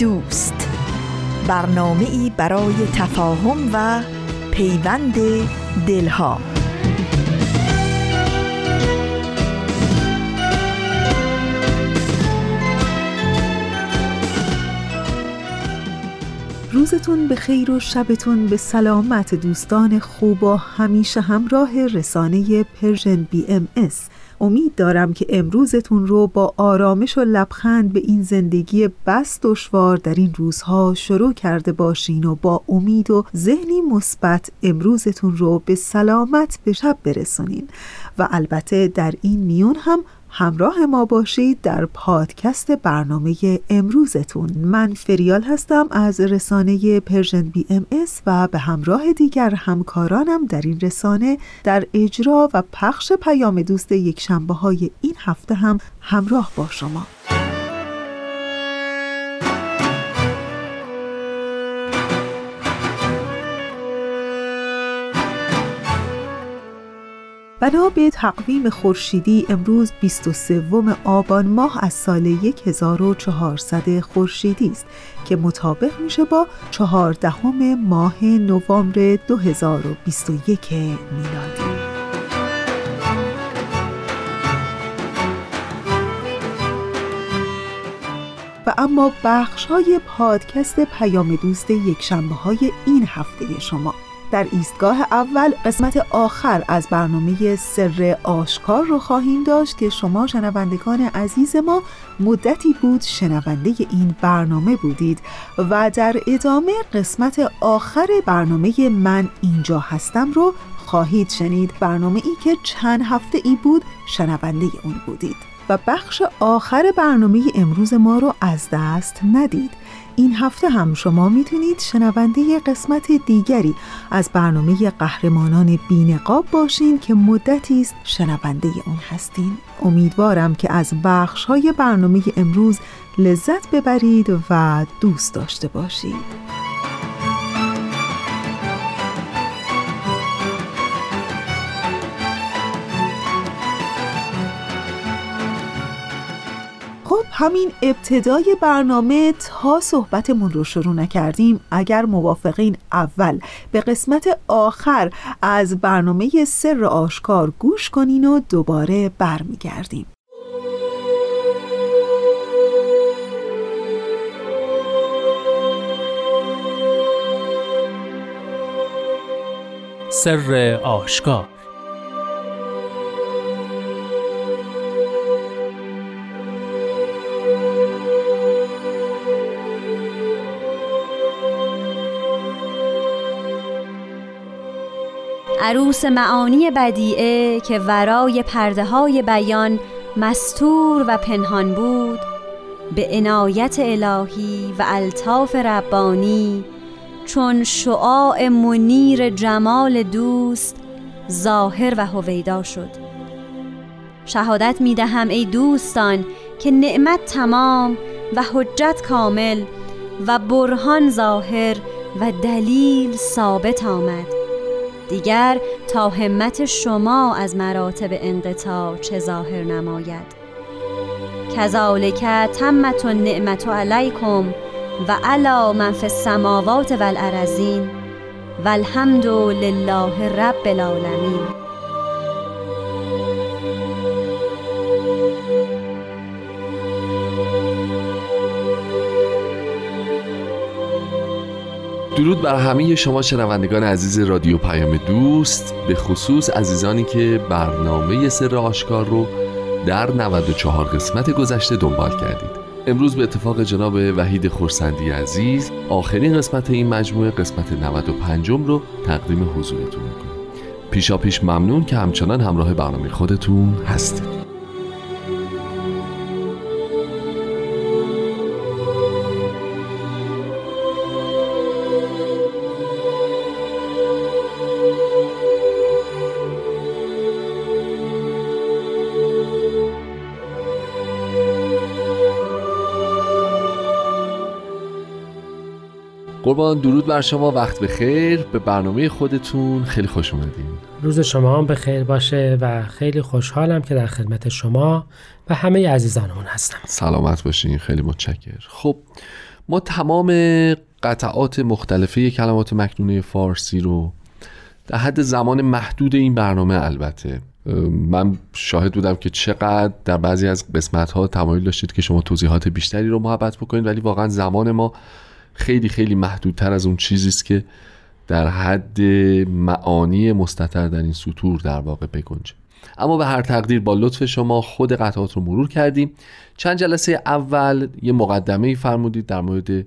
دوست برنامه ای برای تفاهم و پیوند دلها روزتون به خیر و شبتون به سلامت دوستان خوب و همیشه همراه رسانه Persian BMS. امید دارم که امروزتون رو با آرامش و لبخند به این زندگی بس دشوار در این روزها شروع کرده باشین و با امید و ذهنی مثبت امروزتون رو به سلامت به شب برسونین. و البته در این میون هم همراه ما باشید در پادکست برنامه امروزتون. من فریال هستم از رسانه Persian BMS و به همراه دیگر همکارانم در این رسانه در اجرا و پخش پیام دوست یک شنبه های این هفته هم همراه با شما. بنا به تقویم خورشیدی امروز 23 آبان ماه از سال 1400 خورشیدی است که مطابق میشه با 14 ماه نوامبر 2021 میلادی. و اما بخش های پادکست پیام دوست یک شنبه های این هفته شما. در ایستگاه اول قسمت آخر از برنامه سر آشکار رو خواهیم داشت که شما شنوندگان عزیز ما مدتی بود شنونده این برنامه بودید و در ادامه قسمت آخر برنامه من اینجا هستم رو خواهید شنید. برنامه ای که چند هفته ای بود شنونده اون بودید. و بخش آخر برنامه امروز ما رو از دست ندید. این هفته هم شما می‌تونید شنونده قسمت دیگری از برنامه قهرمانان بینقاب باشین که مدتی است شنونده اون هستین. امیدوارم که از بخش های برنامه امروز لذت ببرید و دوست داشته باشید. همین ابتدای برنامه تا صحبتمون رو شروع نکردیم. اگر موافقین اول به قسمت آخر از برنامه سر آشکار گوش کنین و دوباره برمیگردیم. سر آشکار عروس معانی بدیعه که ورای پرده های بیان مستور و پنهان بود به عنایت الهی و الطاف ربانی چون شعاع منیر جمال دوست ظاهر و هویدا شد. شهادت می دهم ای دوستان که نعمت تمام و حجت کامل و برهان ظاهر و دلیل ثابت آمد. دیگر تا همت شما از مراتب انقطاع چه ظاهر نماید. کذالک تمت نعمت علیکم و علا من فی السماوات والارضین والحمد لله رب العالمین. درود بر همه شما شنوندگان عزیز رادیو پیام دوست به خصوص عزیزانی که برنامه سر آشکار رو در 94 قسمت گذشته دنبال کردید. امروز به اتفاق جناب وحید خورسندی عزیز آخرین قسمت این مجموعه قسمت 95 رو تقدیم حضورتون می‌کنم پیشا پیش ممنون که همچنان همراه برنامه خودتون هستید. قربان درود بر شما وقت بخیر. به برنامه خودتون خیلی خوش اومدین. روز شما هم به خیر باشه و خیلی خوشحالم که در خدمت شما و همه عزیزانمون هستم. سلامت باشین خیلی متشکر. خب ما تمام قطعات مختلفه کلمات مکنونه فارسی رو در حد زمان محدود این برنامه البته. من شاهد بودم که چقدر در بعضی از قسمت ها تمایل داشتید که شما توضیحات بیشتری رو محبت بکنید ولی واقعا زمان ما خیلی خیلی محدودتر از اون چیزی است که در حد معانی مستتر در این سطور در واقع بگنجه. اما به هر تقدیر با لطف شما خود قطعات رو مرور کردیم. چند جلسه اول یه مقدمه ای فرمودید در مورد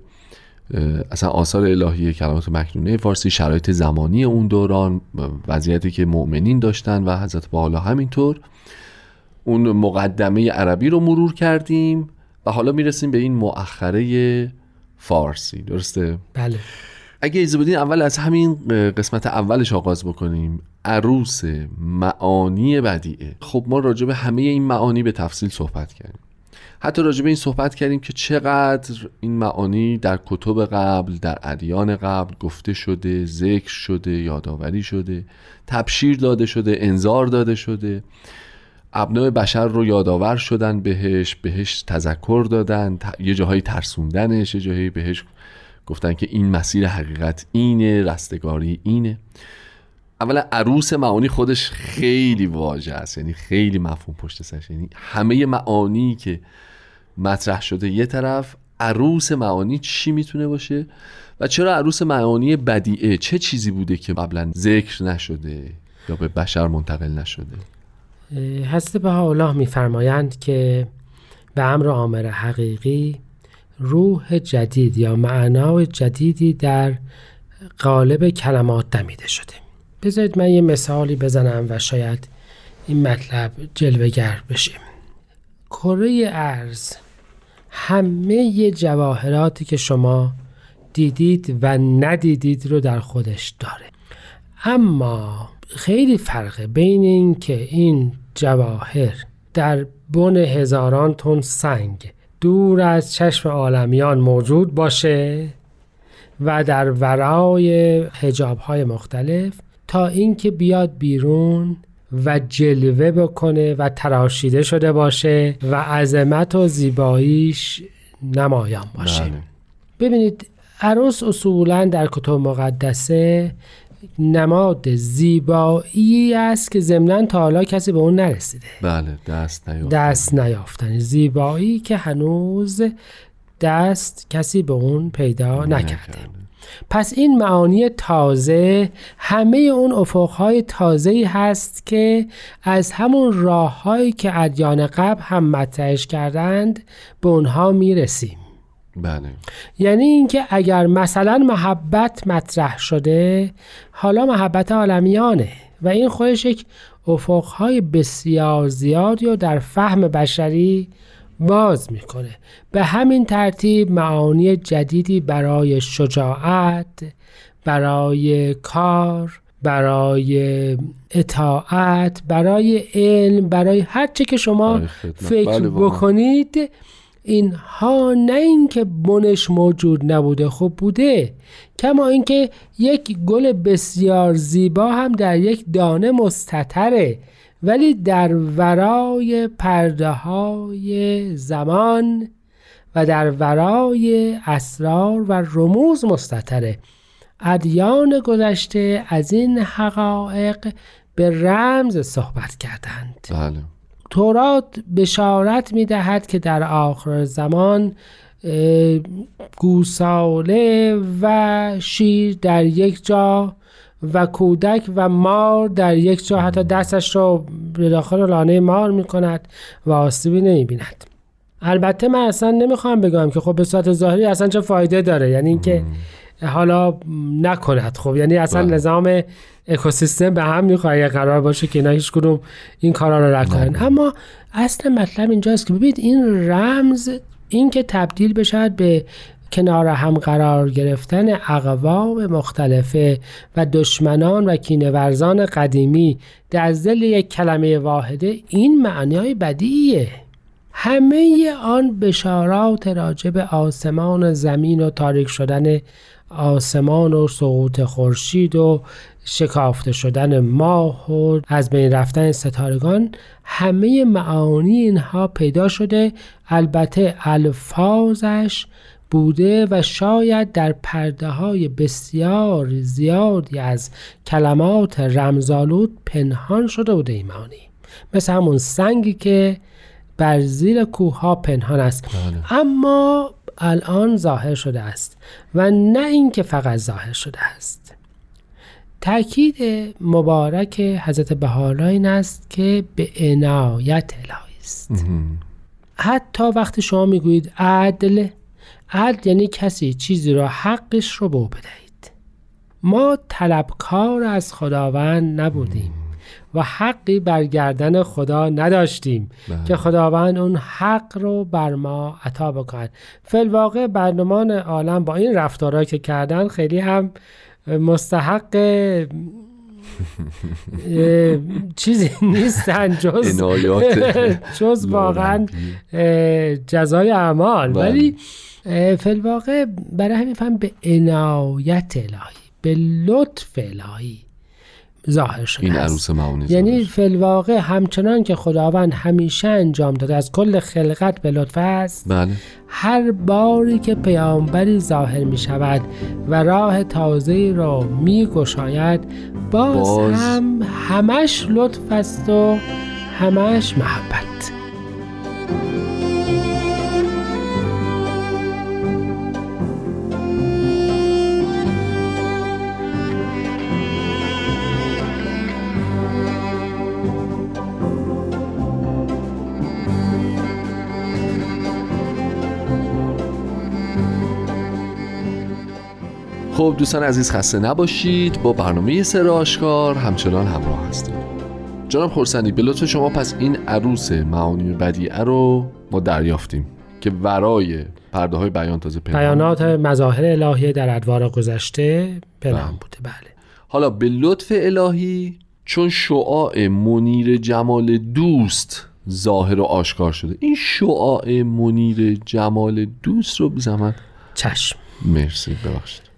اصلا آثار الهی کلمات مکنونه فارسی شرایط زمانی اون دوران وضعیتی که مؤمنین داشتن و حضرت بالا همینطور. اون مقدمه عربی رو مرور کردیم و حالا می‌رسیم به این مؤخره فارسی درسته؟ بله. اگه ایزه بدین اول از همین قسمت اولش آغاز بکنیم. عروس معانی بدیعه. خب ما راجع به همه این معانی به تفصیل صحبت کردیم. حتی راجع به این صحبت کردیم که چقدر این معانی در کتب قبل در ادیان قبل گفته شده ذکر شده یادآوری شده تبشیر داده شده انذار داده شده. ابناع بشر رو یادآور شدن بهش بهش تذکر دادن یه جاهایی ترسوندنش یه جاهایی بهش گفتن که این مسیر حقیقت اینه رستگاری اینه. اولا عروس معانی خودش خیلی واژه است یعنی خیلی مفهوم پشت سرش. یعنی همه معانی که مطرح شده یه طرف عروس معانی چی می‌تونه باشه؟ و چرا عروس معانی بدیعه؟ چه چیزی بوده که قبلا ذکر نشده یا به بشر منتقل نشده؟ حضرت بها میفرمایند که به امر آمر حقیقی روح جدید یا معنا جدیدی در قالب کلمات دمیده شده. بذارید من یه مثالی بزنم و شاید این مطلب جلوگر بشه. کره ارز همه جواهراتی که شما دیدید و ندیدید رو در خودش داره. اما خیلی فرقه بین این که این جواهر در بن هزاران تن سنگ دور از چشم عالمیان موجود باشه و در ورای حجاب های مختلف تا اینکه بیاد بیرون و جلوه بکنه و تراشیده شده باشه و عظمت و زیباییش نمایان باشه بله. ببینید عروس اصولا در کتب مقدسه نماد زیبایی است که ضمنا تا حالا کسی به اون نرسیده. بله دست نیافتن. دست نیافتن. زیبایی که هنوز دست کسی به اون پیدا نکرده. پس این معانی تازه همه اون افقهای تازه هست که از همون راههایی که ادیان قبل هم مطرحش کردند به اونها می‌رسیم. بله. یعنی اینکه اگر مثلا محبت مطرح شده حالا محبت عالمیانه و این خودش یک افقهای بسیار زیادی رو در فهم بشری باز می‌کنه. به همین ترتیب معانی جدیدی برای شجاعت برای کار برای اطاعت برای علم برای هر چه که شما فکر بله بکنید اینها نه اینکه بنش موجود نبوده خب بوده کما اینکه یک گل بسیار زیبا هم در یک دانه مستطره ولی در ورای پرده های زمان و در ورای اسرار و رموز مستطره ادیان گذشته از این حقایق به رمز صحبت کردند بله. تورات بشارت می دهد که در آخر زمان گوساله و شیر در یک جا و کودک و مار در یک جا. حتی دستش رو به داخل لانه مار می کند و آسیبی نمی بیند البته من اصلا نمی‌خوام بگم که خب به صورت ظاهری اصلا چه فایده داره. یعنی اینکه حالا نکند خب یعنی اصلا بله. نظام اکوسیستم به هم می‌خواد قرار باشه که اینا هیچ کدوم این کارا رو نکنن بله. اما اصل مطلب اینجاست که ببینید این رمز این که تبدیل بشد به کنار هم قرار گرفتن اقوام مختلفه و دشمنان و کینورزان قدیمی در زل یک کلمه واحده این معنی های بدیه همه آن بشارات راجع به آسمان و زمین و تاریک شدن آسمان و سقوط خورشید و شکافته شدن ماه و از بین رفتن ستارگان همه معانی اینها پیدا شده. البته الفاظش بوده و شاید در پرده های بسیار زیادی از کلمات رمزالود پنهان شده بوده این معانی. مثل همون سنگی که بر زیر کوه ها پنهان است. بله. اما الان ظاهر شده است و نه اینکه فقط ظاهر شده است. تاکید مبارک حضرت بهاءالله این است که به عنایت الهی است. حتی وقتی شما می‌گویید عدل عدل یعنی کسی چیزی را حقش رو به او بدهید. ما طلبکار از خداوند نبودیم. و حقی بر گردن خدا نداشتیم بله. که خداوند اون حق رو بر ما عطا بکند. فلواقع برنمان عالم با این رفتارهایی که کردن خیلی هم مستحق چیزی نیستن جز جز واقعا جزای اعمال. بله. ولی فلواقع برای همین فهم به عنایت الهی به لطف الهی. ظاهر شده این. عروس معونی یعنی فلواقع همچنان که خداوند همیشه انجام داده از کل خلقت به لطف است بله هر باری که پیامبری ظاهر می شود و راه تازه را می گشاید باز, باز. هم همش لطف است و همش محبت خب دوستان عزیز خسته نباشید. با برنامه سر آشکار همچنان همراه هستید جناب خورسندی به لطف شما پس این عروس معانی بدیعه رو ما دریافتیم که ورای پرده های بیان تازه پنهان بیانات مظاهر الهیه در ادوار گذشته پنهان بله. بوده بله. حالا به لطف الهی چون شعاع منیر جمال دوست ظاهر و آشکار شده این شعاع منیر جمال دوست رو بزمن چشم. مرسی ببخشید.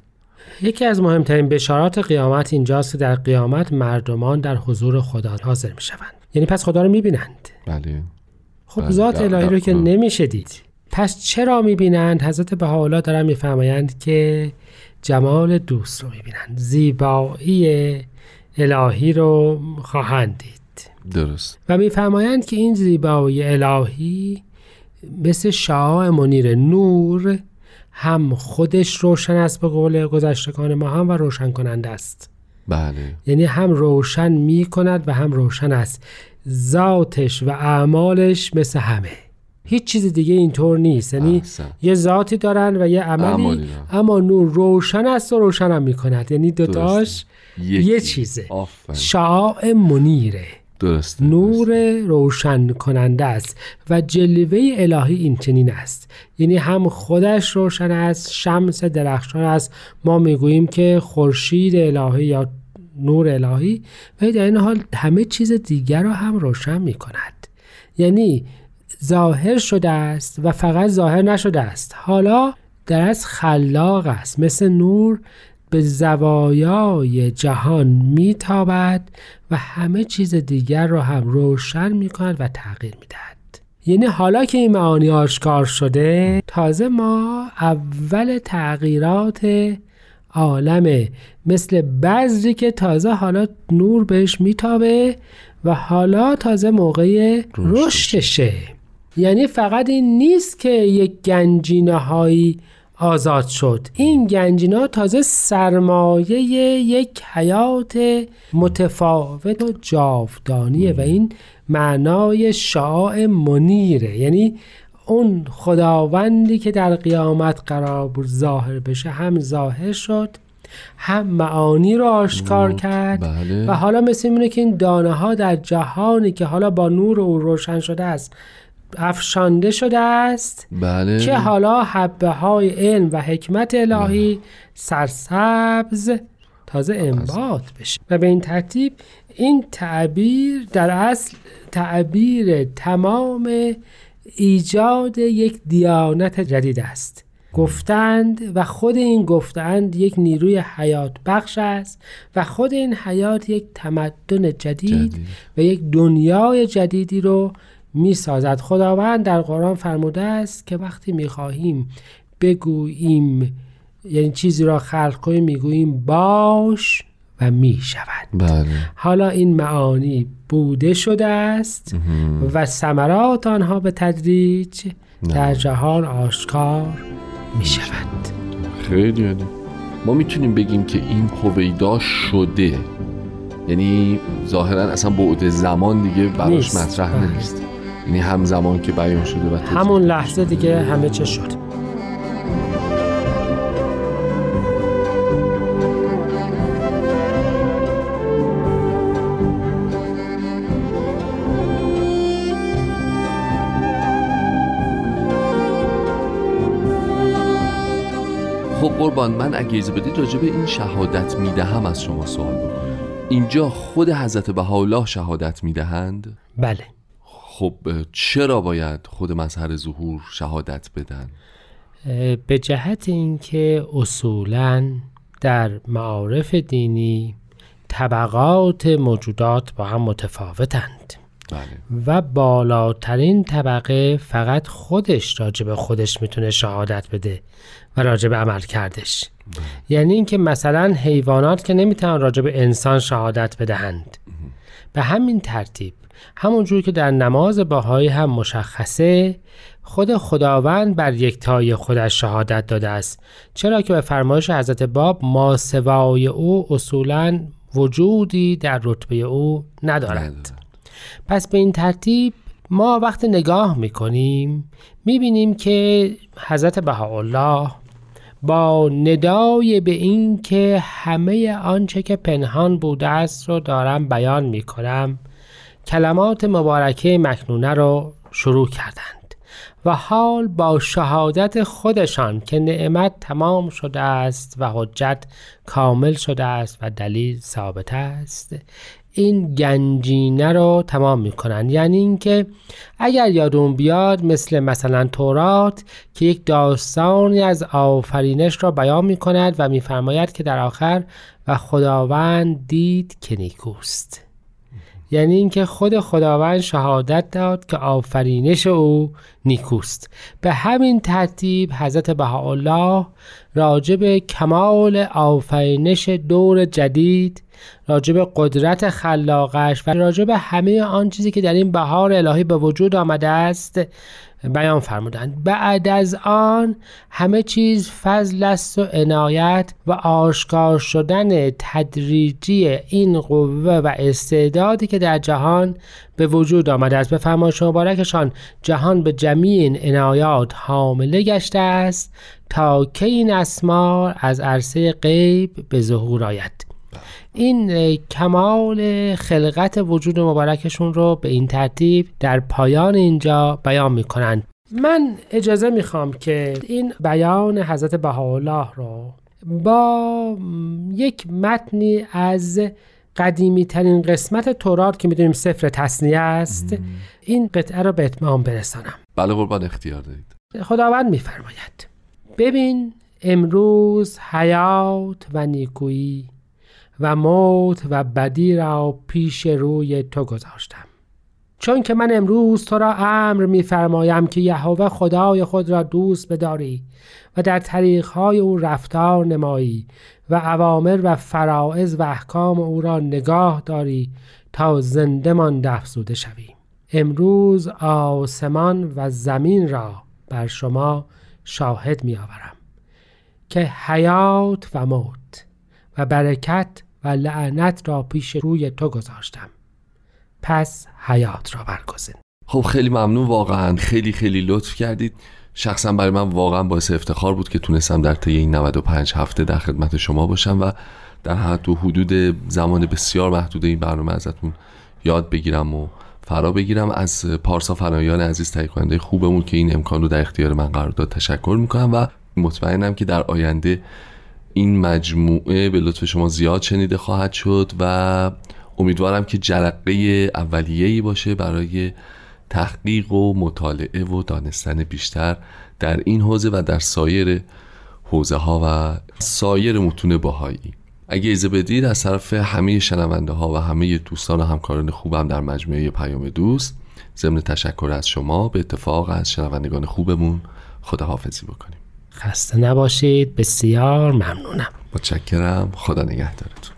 یکی از مهمترین بشارات قیامت اینجاست که در قیامت مردمان در حضور خدا حاضر می شوند یعنی پس خدا رو می بینند بله. خب بله، ذات الهی رو که. نمیشه دید. پس چرا می‌بینند؟ حضرت بهاءالله دارن میفرمایند که جمال دوست رو می‌بینند. زیبایی الهی رو خواهند دید. درست. و میفرمایند که این زیبایی الهی مثل شعاع منیر نور هم خودش روشن است به قول گذشتگان ما هم و روشن کننده است. بله. یعنی هم روشن می کند و هم روشن است. ذاتش و اعمالش مثل همه. هیچ چیز دیگه اینطور نیست. یعنی. یه ذاتی دارن و یه عملی. اما نور روشن است و روشن هم می کند یعنی دوتاش. یه چیزه. شعاع منیره. درسته نور روشن کننده است و جلوه الهی این چنین است. یعنی هم خودش روشن است شمس درخشان است. ما می‌گوییم که خورشید الهی یا نور الهی و در این حال همه چیز دیگر را هم روشن می کند یعنی ظاهر شده است و فقط ظاهر نشده است. حالا در از خلاق است مثل نور به زوایای جهان میتابد و همه چیز دیگر را هم روشن می کند و تغییر می دهد. یعنی حالا که این معانی آشکار شده تازه ما اول تغییرات عالمه مثل بذری که تازه حالا نور بهش میتابه و حالا تازه موقع رشدشه یعنی فقط این نیست که یک گنجینه هایی آزاد شد این گنجینا تازه سرمایه یک حیات متفاوت و جاودانیه و این معنای شعاع منیره یعنی اون خداوندی که در قیامت قرار بود ظاهر بشه هم ظاهر شد هم معانی رو آشکار کرد بله. و حالا مثل اینه که این دانه ها در جهانی که حالا با نور او روشن شده است افشانده شده است. بله. که حالا حبه های علم و حکمت الهی سرسبز تازه انبات بشه. و به این ترتیب این تعبیر در اصل تعبیر تمام ایجاد یک دیانت جدید است. گفتند و خود این گفتند یک نیروی حیات بخش است و خود این حیات یک تمدن جدید, جدید. و یک دنیای جدیدی رو می سازد خداوند در قرآن فرموده است که وقتی می خواهیم بگوییم یعنی چیزی را خلق کنیم می‌گوییم باش و می شود بله. حالا این معانی بوده شده است و ثمرات آنها به تدریج در جهان آشکار می شود خیلی عالی. ما می‌تونیم بگیم که این هویدا شده. یعنی ظاهرا اصلا بعد زمان دیگه براش مطرح. نیست. یعنی همزمان که بیان شده و همون لحظه دیگه همه چه شد. خب قربان من اگه اجازه بدید راجع به این شهادت می‌دهم از شما سوال بکنم اینجا خود حضرت بهاءالله شهادت می‌دهند؟ بله. خب چرا باید خود مظهر ظهور شهادت بدن؟ به جهت اینکه اصولا در معارف دینی طبقات موجودات با هم متفاوتند. بله. و بالاترین طبقه فقط خودش راجب خودش می‌تونه شهادت بده و راجب عمل کردش. بله. یعنی اینکه مثلا حیوانات که نمی‌تونن راجب انسان شهادت بدهند. به همین ترتیب همونجور که در نماز باهایی هم مشخصه خود خداوند بر یکتای خودش شهادت داده است. چرا که به فرمایش حضرت باب ما سوای او اصولا وجودی در رتبه او ندارد پس به این ترتیب ما وقت نگاه می‌کنیم می‌بینیم که حضرت بهاءالله با ندای به این که همه آنچه که پنهان بوده است رو دارم بیان می‌کنم. کلمات مبارکه مکنونه رو شروع کردند و حال با شهادت خودشان که نعمت تمام شده است و حجت کامل شده است و دلیل ثابت است. این گنجینه رو تمام می‌کنن. یعنی اینکه اگر یادون بیاد مثل مثلا تورات که یک داستانی از آفرینش را بیان می‌کند و میفرماید که در آخر و خداوند دید که نیکوست. یعنی اینکه خود خداوند شهادت داد که آفرینش او نیکوست. به همین ترتیب حضرت بهاءالله راجب کمال آفرینش دور جدید راجب قدرت خلاقش و راجب همه آن چیزی که در این بهار الهی به وجود آمده است بیان فرمودند. بعد از آن همه چیز فضل است و عنایت و آشکار شدن تدریجی این قوه و استعدادی که در جهان به وجود آمده است. به فرمایش مبارکشان جهان به جمیع عنایات حامله گشته است تا که این اسمار از عرصه غیب به ظهور آید. این کمال خلقت وجود مبارکشون رو به این ترتیب در پایان اینجا بیان می‌کنند. من اجازه می‌خوام که این بیان حضرت بهاءالله رو با یک متنی از قدیمی ترین قسمت تورات که می‌دونیم سفر تصنیه است این قطعه رو به اتمام برسانم. بله قربان اختیار دارید. خداوند میفرماید ببین امروز حیات و نیکویی. و موت و بدی را پیش روی تو گذاشتم. چون که من امروز تو را امر میفرمایم که یهوه خدای خود را دوست بداری و در طریقهای او رفتار نمایی و عوامر و فرائض و احکام او را نگاه داری تا زنده من افزوده شوی. امروز آسمان و زمین را بر شما شاهد می آورم که حیات و موت و برکت لعنت را پیش روی تو گذاشتم. پس حیات را برگزین. خب خیلی ممنون واقعا. خیلی خیلی لطف کردید. شخصا برای من واقعا باعث افتخار بود که تونستم در طی این 95 هفته در خدمت شما باشم و در حد و حدود زمان بسیار محدود این برنامه ازتون یاد بگیرم و فرا بگیرم. از پارسا فنایان عزیز تهیه کننده خوبمون که این امکان رو در اختیار من قرار داد تشکر می‌کنم و مطمئنم که در آینده این مجموعه به لطف شما زیاد شنیده خواهد شد و امیدوارم که جرقه اولیه‌ای باشه برای تحقیق و مطالعه و دانستن بیشتر در این حوزه و در سایر حوزه ها و سایر متون باهایی. اگه ایزه بدید از طرف همه شنونده ها و همه دوستان و همکاران خوبم در مجموعه پیام دوست ضمن تشکر از شما به اتفاق از شنوندگان خوبمون خداحافظی بکنیم. خسته نباشید. بسیار ممنونم. متشکرم. خدا نگهدارتون.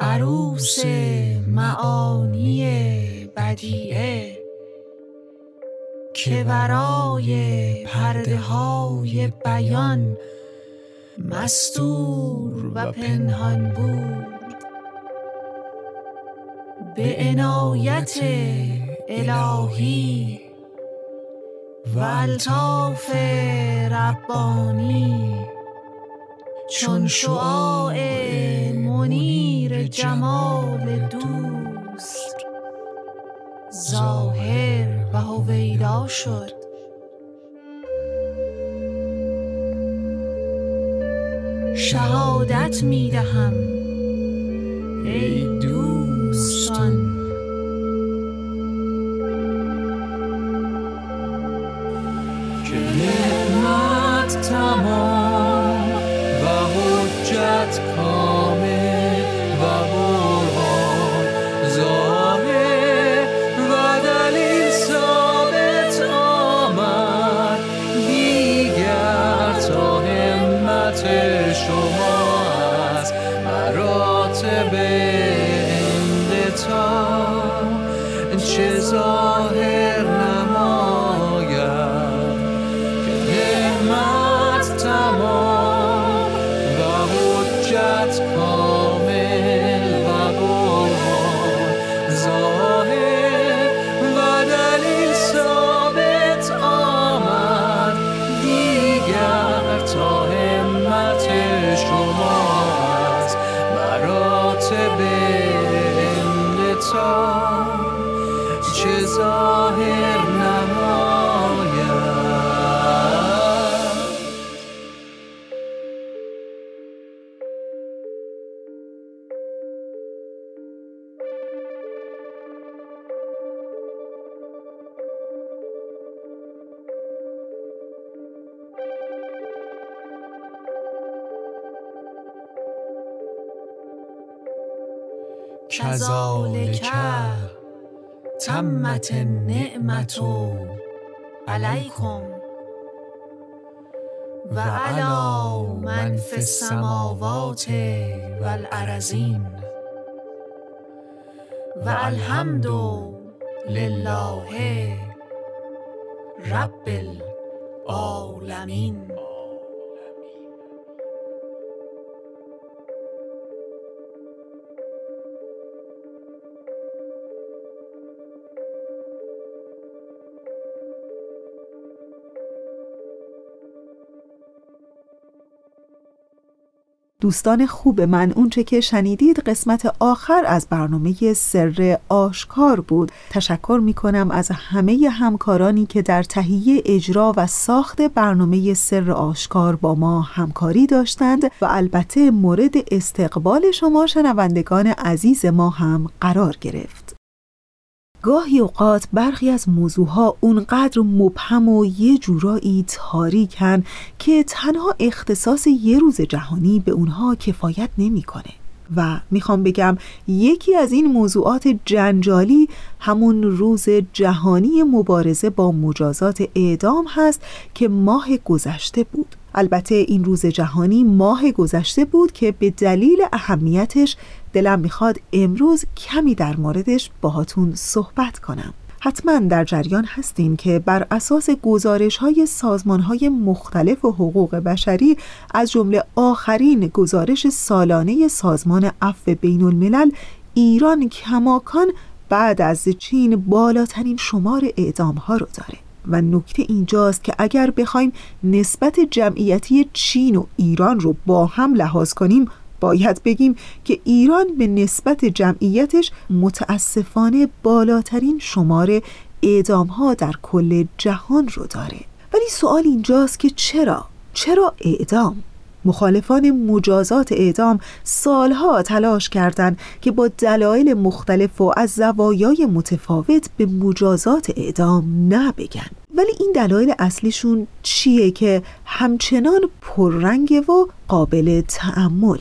عروس بدیعه که ورای پرده های بیان مستور و پنهان بود. به عنایت الهی و الطاف ربانی. چون شعاع منیر جمال دوست ظاهر و هویدا شد. شهادت می دهم. ای دوستان. که نعمت تمام كذلك تمت النعمة عليكم وعلى من في السماوات والأرضين والحمد لله رب العالمين دوستان خوب من اونچه که شنیدید قسمت آخر از برنامه سر آشکار بود. تشکر می کنم از همه همکارانی که در تهیه اجرا و ساخت برنامه سر آشکار با ما همکاری داشتند و البته مورد استقبال شما شنوندگان عزیز ما هم قرار گرفت. گاهی اوقات برخی از موضوعها اونقدر مبهم و یه جورایی تاریکن که تنها اختصاص یه روز جهانی به اونها کفایت نمی‌کنه. و می‌خوام بگم یکی از این موضوعات جنجالی همون روز جهانی مبارزه با مجازات اعدام هست که ماه گذشته بود البته این روز جهانی ماه گذشته بود که به دلیل اهمیتش دلم می‌خواد امروز کمی در موردش باهاتون صحبت کنم. حتما در جریان هستیم که بر اساس گزارش های سازمان های مختلف و حقوق بشری از جمله آخرین گزارش سالانه سازمان عفو بین الملل ایران کماکان بعد از چین بالاترین شمار اعدام ها رو داره. و نکته اینجاست که اگر بخوایم نسبت جمعیتی چین و ایران رو با هم لحاظ کنیم باید بگیم که ایران به نسبت جمعیتش متاسفانه بالاترین شمار اعدام ها در کل جهان رو داره ولی سوال اینجاست که چرا؟ چرا اعدام؟ مخالفان مجازات اعدام سالها تلاش کردند که با دلایل مختلف و از زوایای متفاوت به مجازات اعدام نبگن ولی این دلایل اصلیشون چیه که همچنان پررنگ و قابل تعمل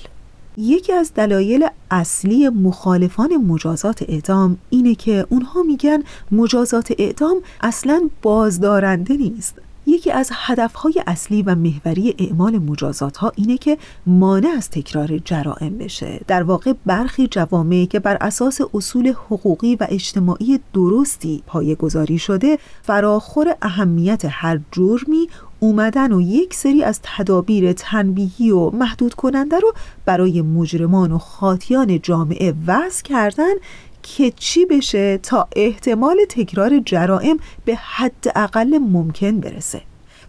یکی از دلایل اصلی مخالفان مجازات اعدام اینه که اونها میگن مجازات اعدام اصلا بازدارنده نیست. یکی از هدفهای اصلی و محوری اعمال مجازات ها اینه که مانع از تکرار جرائم بشه. در واقع برخی جوامعی که بر اساس اصول حقوقی و اجتماعی درستی پایه گذاری شده فراخور اهمیت هر جرمی اومدن و یک سری از تدابیر تنبیهی و محدود کننده رو برای مجرمان و خاطیان جامعه وضع کردن که چی بشه تا احتمال تکرار جرائم به حد اقل ممکن برسه.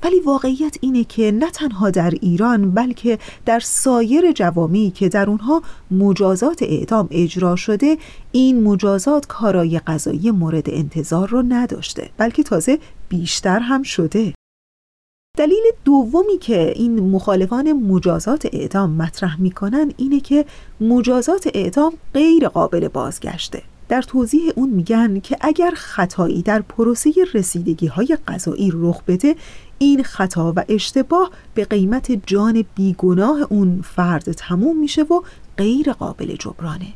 ولی واقعیت اینه که نه تنها در ایران بلکه در سایر جوامی که در اونها مجازات اعدام اجرا شده این مجازات کارای قضایی مورد انتظار رو نداشته بلکه تازه بیشتر هم شده. دلیل دومی که این مخالفان مجازات اعدام مطرح می‌کنن اینه که مجازات اعدام غیر قابل بازگشته. در توضیح اون میگن که اگر خطایی در پروسه رسیدگی های قضایی رخ بده این خطا و اشتباه به قیمت جان بیگناه اون فرد تموم میشه و غیر قابل جبرانه.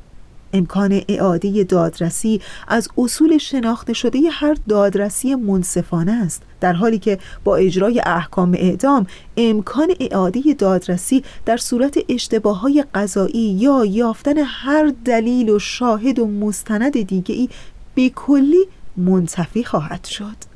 امکان اعاده دادرسی از اصول شناخته شده هر دادرسی منصفانه است در حالی که با اجرای احکام اعدام امکان اعاده دادرسی در صورت اشتباه های قضایی یا یافتن هر دلیل و شاهد و مستند دیگه ای به کلی منتفی خواهد شد.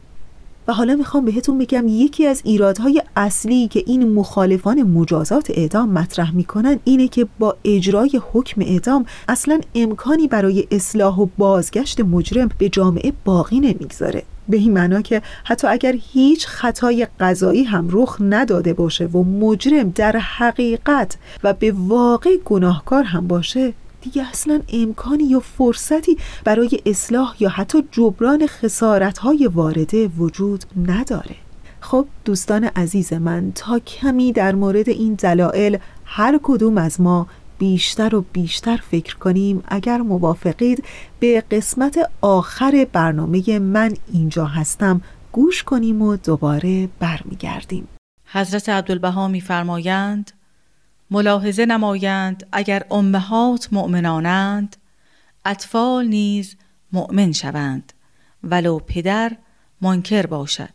و حالا می‌خوام بهتون بگم یکی از ایرادهای اصلی که این مخالفان مجازات اعدام مطرح می‌کنن اینه که با اجرای حکم اعدام اصلا امکانی برای اصلاح و بازگشت مجرم به جامعه باقی نمی‌گذاره. به این معنا که حتی اگر هیچ خطای قضایی هم رخ نداده باشه و مجرم در حقیقت و به واقع گناهکار هم باشه دیگه اصلا امکانی یا فرصتی برای اصلاح یا حتی جبران خسارتهای وارده وجود نداره. خب دوستان عزیز من تا کمی در مورد این دلایل هر کدوم از ما بیشتر و بیشتر فکر کنیم اگر موافقید به قسمت آخر برنامه من اینجا هستم. گوش کنیم و دوباره برمیگردیم. حضرت عبدالبها میفرمایند ملاحظه نمایند اگر امهات مؤمنانند اطفال نیز مؤمن شوند ولو پدر منکر باشد.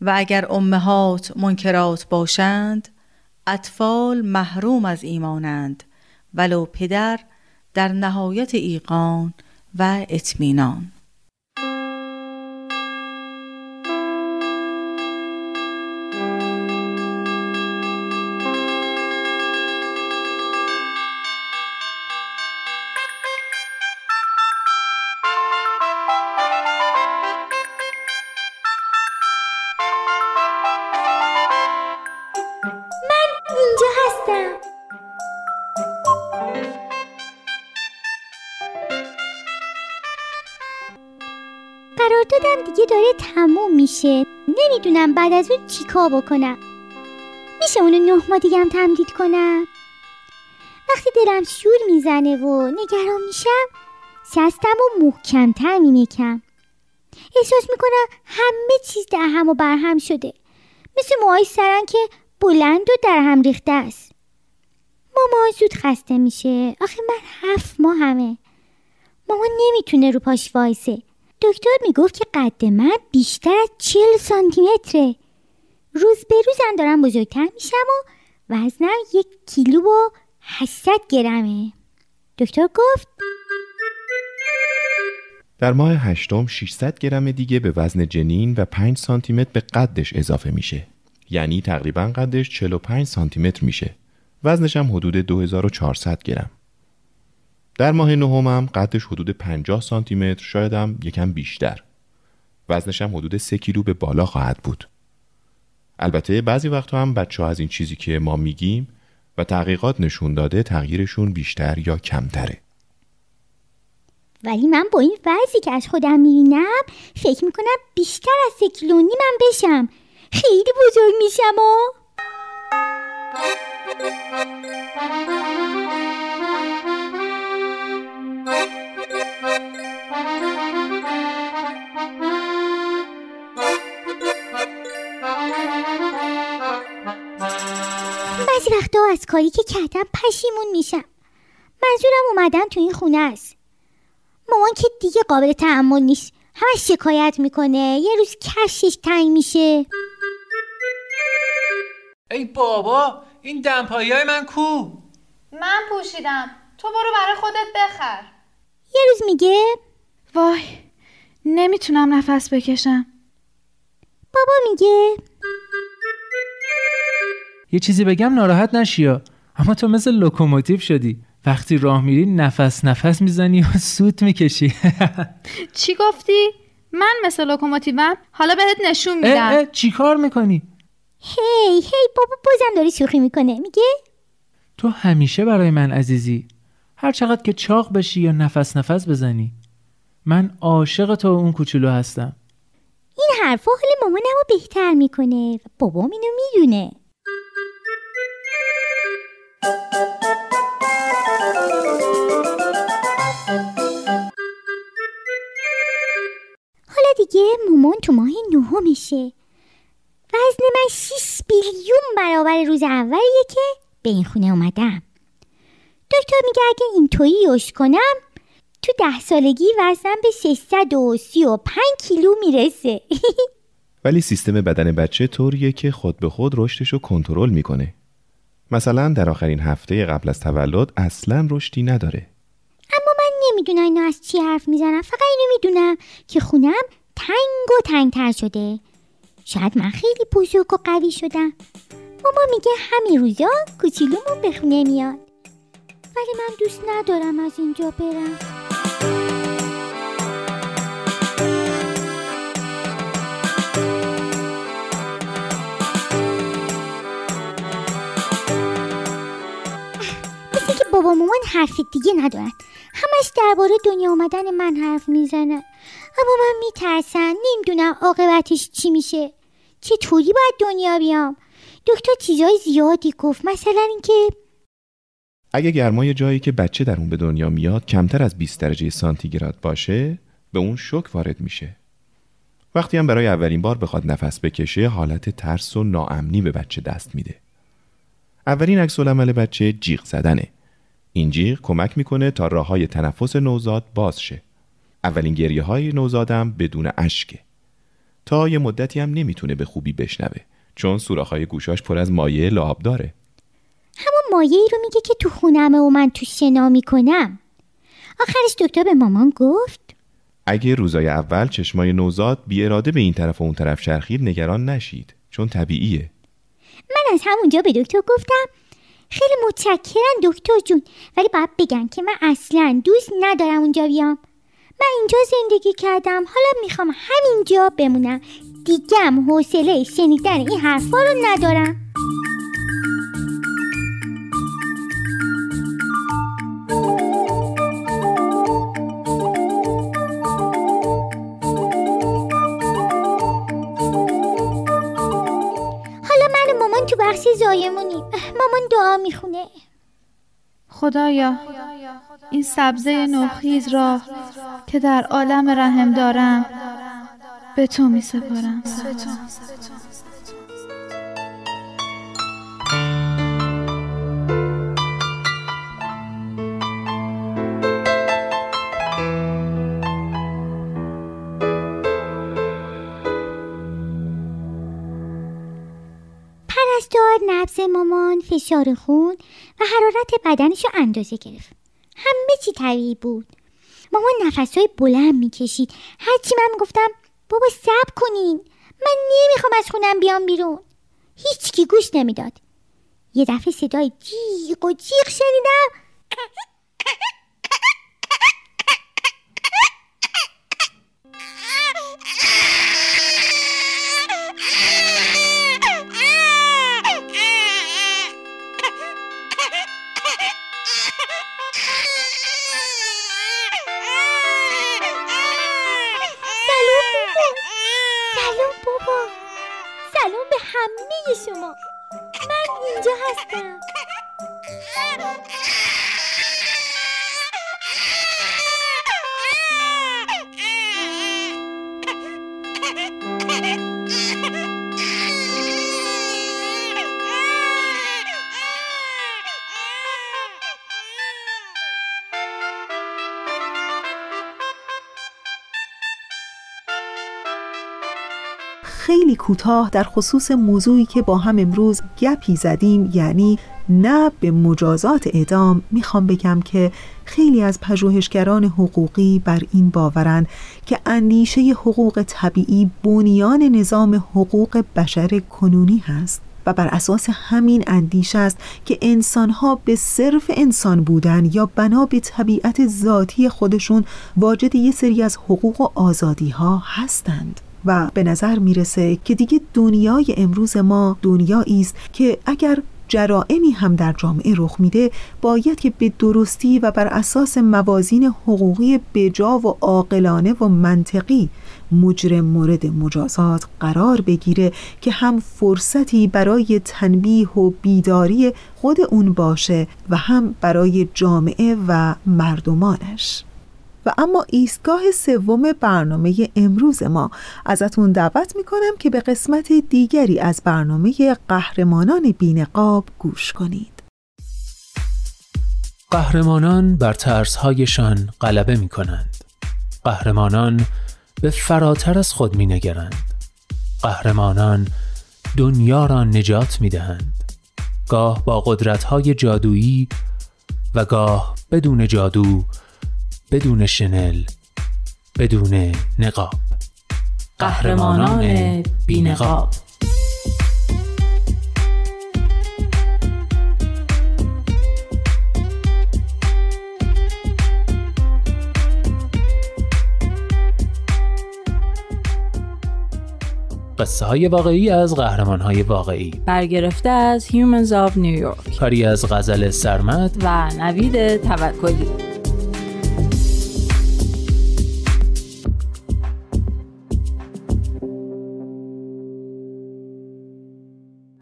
و اگر امهات منکرات باشند اطفال محروم از ایمانند ولو پدر در نهایت ایقان و اطمینان. نمی‌دونم بعد از اون چیکار بکنم. میشه اونو نه ماه دیگه هم تمدید کنم؟ وقتی دلم شور می‌زنه و نگران میشم سستم و محکمتر میمیکم احساس می‌کنم همه چیز در هم و برهم شده. مثل موهای سرن که بلند و در هم ریخته است. مامان زود خسته میشه. آخه من هفت ماه همه. مامان نمی‌تونه رو پاش وایسه. دکتر می‌گفت که قد من بیشتر از چل سانتی متره روز به روزم دارم بزرگتر میشم و وزنم یک کیلو و 800 گرمه. دکتر گفت در ماه هشتم 600 گرم دیگه به وزن جنین و 5 سانتی متر به قدش اضافه میشه. یعنی تقریبا قدش 45 سانتی متر میشه. وزنش هم حدود 2400 گرم. در ماه نهمم قدش حدود 50 سانتی متر شاید هم یکم بیشتر. وزنش هم حدود سه کیلو به بالا خواهد بود. البته بعضی وقتها هم بچه ها از این چیزی که ما میگیم و تحقیقات نشون داده تغییرشون بیشتر یا کمتره. ولی من با این وضعی که از خودم می‌بینم فکر می‌کنم بیشتر از سه کیلو من بشم. خیلی بزرگ میشم و بعضی وقتا از کاری که کردم پشیمون میشم. منظورم اومدن تو این خونه است. مامان که دیگه قابل تحمل نیست. همه شکایت می‌کنه. یه روز کشش تنگ میشه. ای بابا این دمپایی های من کو؟ من پوشیدم. تو برو برای خودت بخر. یه روز میگه وای نمی‌تونم نفس بکشم. بابا میگه یه چیزی بگم ناراحت نشیا اما تو مثل لوکوموتیو شدی. وقتی راه میری نفس نفس می‌زنی و سوت می‌کشی. چی گفتی؟ من مثل لوکوموتیوم؟ حالا بهت نشون میدم. چی کار می‌کنی؟ هی هی بابا بازم داری شوخی می‌کنه. میگه تو همیشه برای من عزیزی. هر چقدر که چاق بشی یا نفس نفس بزنی. من عاشق تو اون کوچولو هستم. این حرفا حال مامانمو بهتر می‌کنه بابام اینو می‌دونه. حالا دیگه مامان تو ماه نهمشه. وزن من 6 بیلیون برابر روز اولیه که به این خونه اومدم. دکتر میگه اگه اینطوری یوش کنم تو ده سالگی وزنم به 635 کیلو می‌رسه. ولی سیستم بدن بچه طوریه که خود به خود رشدش رو کنترل می‌کنه. مثلا در آخرین هفته قبل از تولد اصلا رشدی نداره. اما من نمی‌دونم اینا از چی حرف می‌زنم فقط اینو می‌دونم که خونم تنگ و تنگتر شده. شاید من خیلی بزرگ و قوی شدم. ماما میگه همین روزا کوچیلومون به خونه میاد. ولی من دوست ندارم از اینجا برم. مثل که بابا مامان حرف دیگه ندارن. همش درباره دنیا آمدن من حرف می‌زنن. اما من میترسم نمی‌دونم عاقبتش چی میشه. چطوری باید دنیا بیام؟ دکتر چیزای زیادی گفت مثلا اینکه اگه گرمای جایی که بچه در اون به دنیا میاد کمتر از 20 درجه سانتیگراد باشه به اون شوک وارد میشه. وقتی هم برای اولین بار بخواد نفس بکشه حالت ترس و ناامنی به بچه دست میده. اولین عکس عمل بچه جیغ زدنه. این جیغ کمک می‌کنه تا راه های تنفس نوزاد باز شه. اولین گریه های نوزادم بدون اشکه تا یه مدتی هم نمی‌تونه به خوبی بشنوه چون سوراخ‌های گوشاش پر از مایع لعاب داره همون مایعی رو میگه که تو خونمه و من تو شنا می‌کنم. آخرش دکتر به مامان گفت. اگه روزای اول چشمای نوزاد بی اراده به این طرف و اون طرف چرخید نگران نشید. چون طبیعیه. من از همونجا به دکتر گفتم خیلی متشکرم دکتر جون ولی باید بگم که من اصلا دوست ندارم اونجا بیام. من اینجا زندگی کردم حالا می‌خوام همینجا بمونم. دیگم حوصله شنیدن این حرفا رو ندارم. زایمونیم مامان دعا می‌خونه. خدایا این سبزه نوخیز را که در عالم رحم دارم به تو می سپارم نبز مامان فشار خون و حرارت بدنش رو اندازه گرفت. همه چی طبیعی بود. مامان نفسهای بلند می‌کشید. هرچی من می‌گفتم بابا صبر کنین. من نمی‌خوام از خونم بیام بیرون. هیچ کی گوش نمی‌داد. یه دفعه صدای جیغ و جیغ شنیدم. کوتاه در خصوص موضوعی که با هم امروز گپی زدیم یعنی نه به مجازات اعدام می‌خوام بگم که خیلی از پژوهشگران حقوقی بر این باورند که اندیشه حقوق طبیعی بنیان نظام حقوق بشر کنونی هست و بر اساس همین اندیشه است که انسانها به صرف انسان بودن یا بنا به طبیعت ذاتی خودشون واجد یه سری از حقوق و آزادی ها هستند. و به نظر می‌رسه که دیگه دنیای امروز ما دنیایی است که اگر جرائمی هم در جامعه رخ میده باید که به درستی و بر اساس موازین حقوقی بجا و عاقلانه و منطقی مجرم مورد مجازات قرار بگیره که هم فرصتی برای تنبیه و بیداری خود اون باشه و هم برای جامعه و مردمانش. و اما ایستگاه سوم برنامه امروز ما ازتون دعوت می‌کنم که به قسمت دیگری از برنامه قهرمانان بینقاب گوش کنید قهرمانان بر ترسهایشان غلبه می کنند. قهرمانان به فراتر از خود می نگرند. قهرمانان دنیا را نجات می دهند. گاه با قدرتهای جادویی و گاه بدون جادو بدون شنل بدون نقاب. قهرمانان بینقاب. قصه های واقعی از قهرمان های واقعی. برگرفته از Humans of New York. کاری از غزل سرمت و نوید توکلی.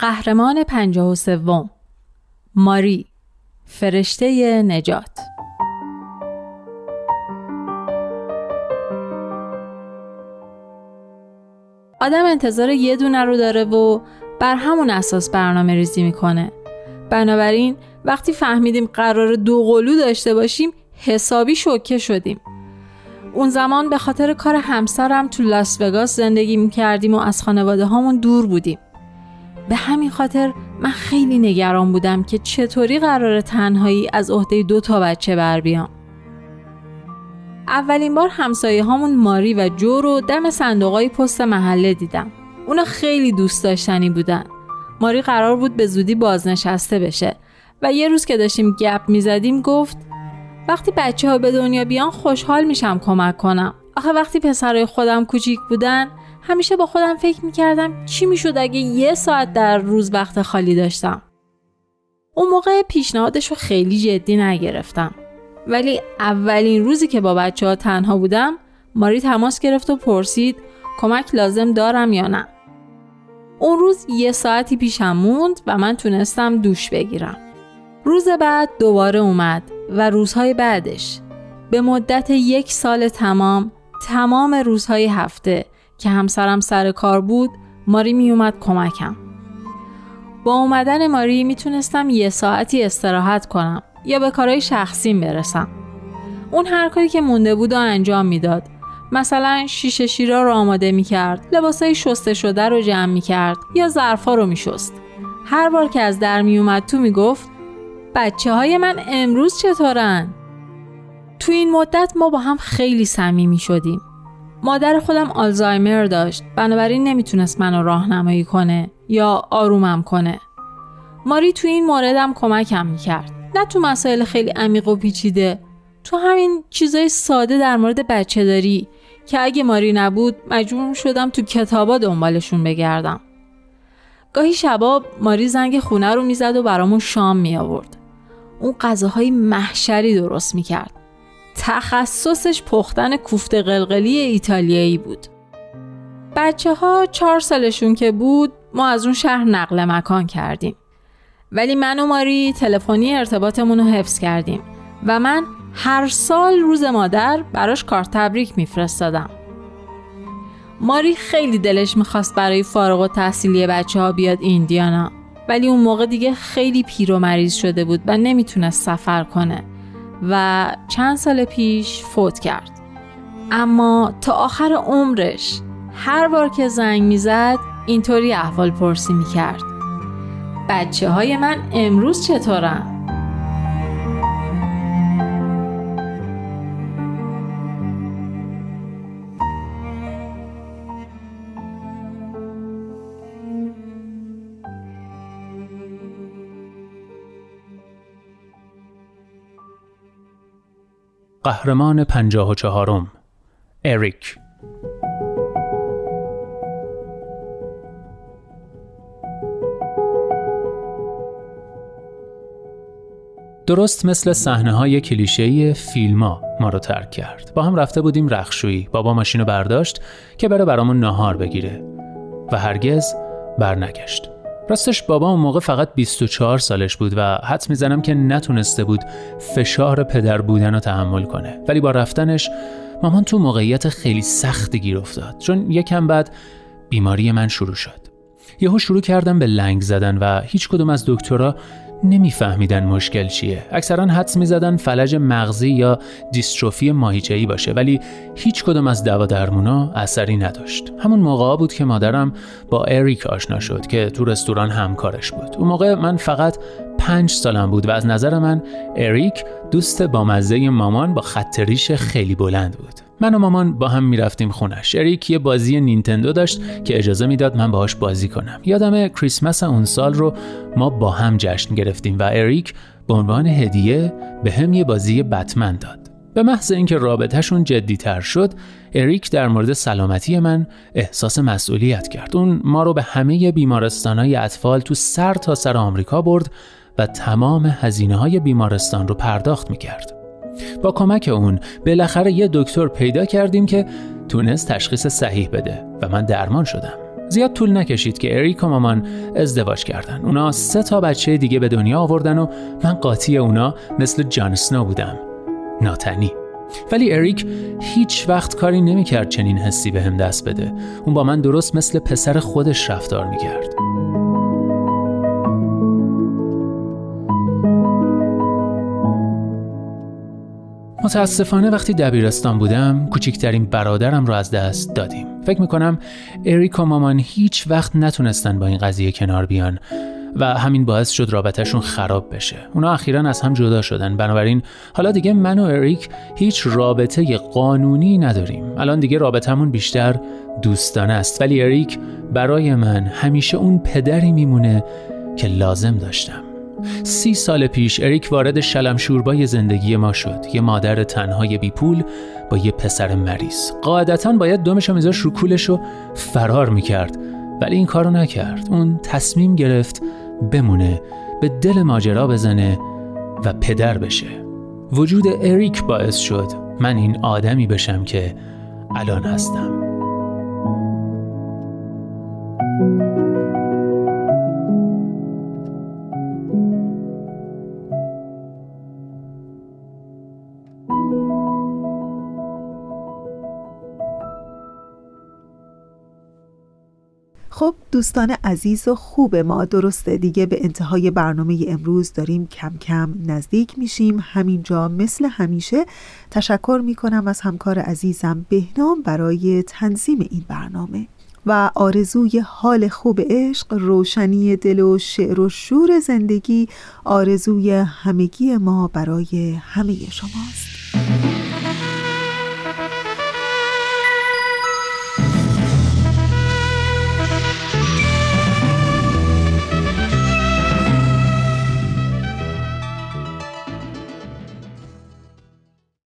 قهرمان پنجاه و سوم. ماری. فرشته نجات. آدم انتظار یه دونه رو داره و بر همون اساس برنامه ریزی می‌کنه. بنابراین وقتی فهمیدیم قرار دو قلو داشته باشیم حسابی شوکه شدیم. اون زمان به خاطر کار همسرم تو لاس وگاس زندگی می‌کردیم و از خانواده هامون دور بودیم. به همین خاطر من خیلی نگران بودم که چطوری قرار تنهایی از عهده دو تا بچه بر بیام. اولین بار همسایه هامون ماری و جو رو دم صندوقای پست محله دیدم. اونا خیلی دوست داشتنی بودن. ماری قرار بود به زودی بازنشسته بشه و یه روز که داشتیم گپ می‌زدیم گفت وقتی بچه ها به دنیا بیان خوشحال میشم کمک کنم. آخه وقتی پسرای خودم کوچیک بودن همیشه با خودم فکر می‌کردم چی می‌شد اگه یه ساعت در روز وقت خالی داشتم. اون موقع پیشنهادش رو خیلی جدی نگرفتم. ولی اولین روزی که با بچه ها تنها بودم ماری تماس گرفت و پرسید کمک لازم دارم یا نه. اون روز یه ساعتی پیشم موند و من تونستم دوش بگیرم. روز بعد دوباره اومد و روزهای بعدش به مدت یک سال تمام تمام روزهای هفته که همسرم سر کار بود ماری می اومد کمکم. با اومدن ماری می‌تونستم یه ساعتی استراحت کنم یا به کارهای شخصیم برسم. اون هر کاری که مونده بود و انجام می‌داد. مثلا شیشه شیرا رو آماده می‌کرد، لباسای شسته شده رو جمع می‌کرد یا ظرفا رو میشست. هر بار که از در میومد تو می‌گفت بچه های من امروز چطورن؟ تو این مدت ما با هم خیلی صمیمی شدیم. مادر خودم آلزایمر داشت بنابراین نمی‌تونست منو راهنمایی کنه یا آرومم کنه ماری تو این موردم کمکم می‌کرد نه تو مسائل خیلی عمیق و پیچیده تو همین چیزای ساده در مورد بچه داری که اگه ماری نبود مجبور شدم تو کتابا دنبالشون بگردم گاهی شباب ماری زنگ خونه رو می‌زد و برامون شام می آورد. اون غذاهای محشری درست می‌کرد. تخصصش پختن کوفته قلقلی ایتالیایی بود. بچه ها چهار سالشون که بود ما از اون شهر نقل مکان کردیم. ولی من و ماری تلفنی ارتباطمون رو حفظ کردیم و من هر سال روز مادر براش کارت تبریک میفرستادم. ماری خیلی دلش می‌خواست برای فارغ و تحصیلی بچه ها بیاد ایندیانا ولی اون موقع دیگه خیلی پیر و مریض شده بود و نمی‌تونست سفر کنه. و چند سال پیش فوت کرد اما تا آخر عمرش هر بار که زنگ می‌زد اینطوری احوال پرسی می‌کرد بچه های من امروز چطورن؟ قهرمان پنجاه و چهارم اریک. درست مثل صحنه های کلیشه فیلما ما رو ترک کرد. با هم رفته بودیم رخشویی. بابا ماشین رو برداشت که بره برامون نهار بگیره. و هرگز برنگشت. راستش بابا اون موقع فقط 24 سالش بود و حد می‌زنم که نتونسته بود فشار پدر بودن رو تحمل کنه. ولی با رفتنش مامان تو موقعیت خیلی سختی گیر افتاد. چون یکم بعد بیماری من شروع شد. یهو شروع کردم به لنگ زدن و هیچ کدوم از دکترها نمیفهمیدن مشکل چیه. اکثرا حدس می‌زدن فلج مغزی یا دیستروفی ماهیچه‌ای باشه ولی هیچ کدوم از دوا درمونا اثری نداشت. همون موقع بود که مادرم با اریک آشنا شد که تو رستوران همکارش بود. اون موقع من فقط پنج سالم بود و از نظر من اریک دوست بامزه مامان با خط ریش خیلی بلند بود. من و مامان با هم می‌رفتیم خونش اریک یه بازی نینتندو داشت که اجازه می‌داد من باهاش بازی کنم. یادم کریسمس اون سال رو ما با هم جشن گرفتیم و اریک به عنوان هدیه به هم یه بازی بتمن داد. به محض اینکه رابطهشون جدیتر شد اریک در مورد سلامتی من احساس مسئولیت کرد. اون ما رو به همه بیمارستانهای اطفال تو سر تا سر آمریکا برد و تمام هزینه های بیمارستان رو پرداخت می کرد. با کمک اون بالاخره یه دکتر پیدا کردیم که تونست تشخیص صحیح بده و من درمان شدم. زیاد طول نکشید که اریک و مامان ازدواج کردن. اونا سه تا بچه دیگه به دنیا آوردن و من قاطی اونا مثل جان سنو بودم. ناتنی. ولی اریک هیچ وقت کاری نمی‌کرد چنین حسی به هم دست بده. اون با من درست مثل پسر خودش رفتار می‌کرد. متاسفانه وقتی دبیرستان بودم کوچکترین برادرم رو از دست دادیم. فکر می‌کنم اریک و مامان هیچ وقت نتونستن با این قضیه کنار بیان و همین باعث شد رابطهشون خراب بشه. اونا اخیرا از هم جدا شدن. بنابراین حالا دیگه من و اریک هیچ رابطه قانونی نداریم. الان دیگه رابطمون بیشتر دوستانه است. ولی اریک برای من همیشه اون پدری میمونه که لازم داشتم. سی سال پیش اریک وارد شلم شوربای زندگی ما شد. یه مادر تنهای بی پول با یه پسر مریض. قاعدتا باید دومش میذاش رو کولش رو فرار می‌کرد ولی این کارو نکرد. اون تصمیم گرفت بمونه به دل ماجرا بزنه و پدر بشه. وجود اریک باعث شد من این آدمی بشم که الان هستم. خب دوستان عزیز و خوب ما درسته دیگه به انتهای برنامه امروز داریم کم کم نزدیک میشیم. همینجا مثل همیشه تشکر می‌کنم از همکار عزیزم بهنام برای تنظیم این برنامه. و آرزوی حال خوب عشق روشنی دل و شعر و شور زندگی آرزوی همگی ما برای همه شماست.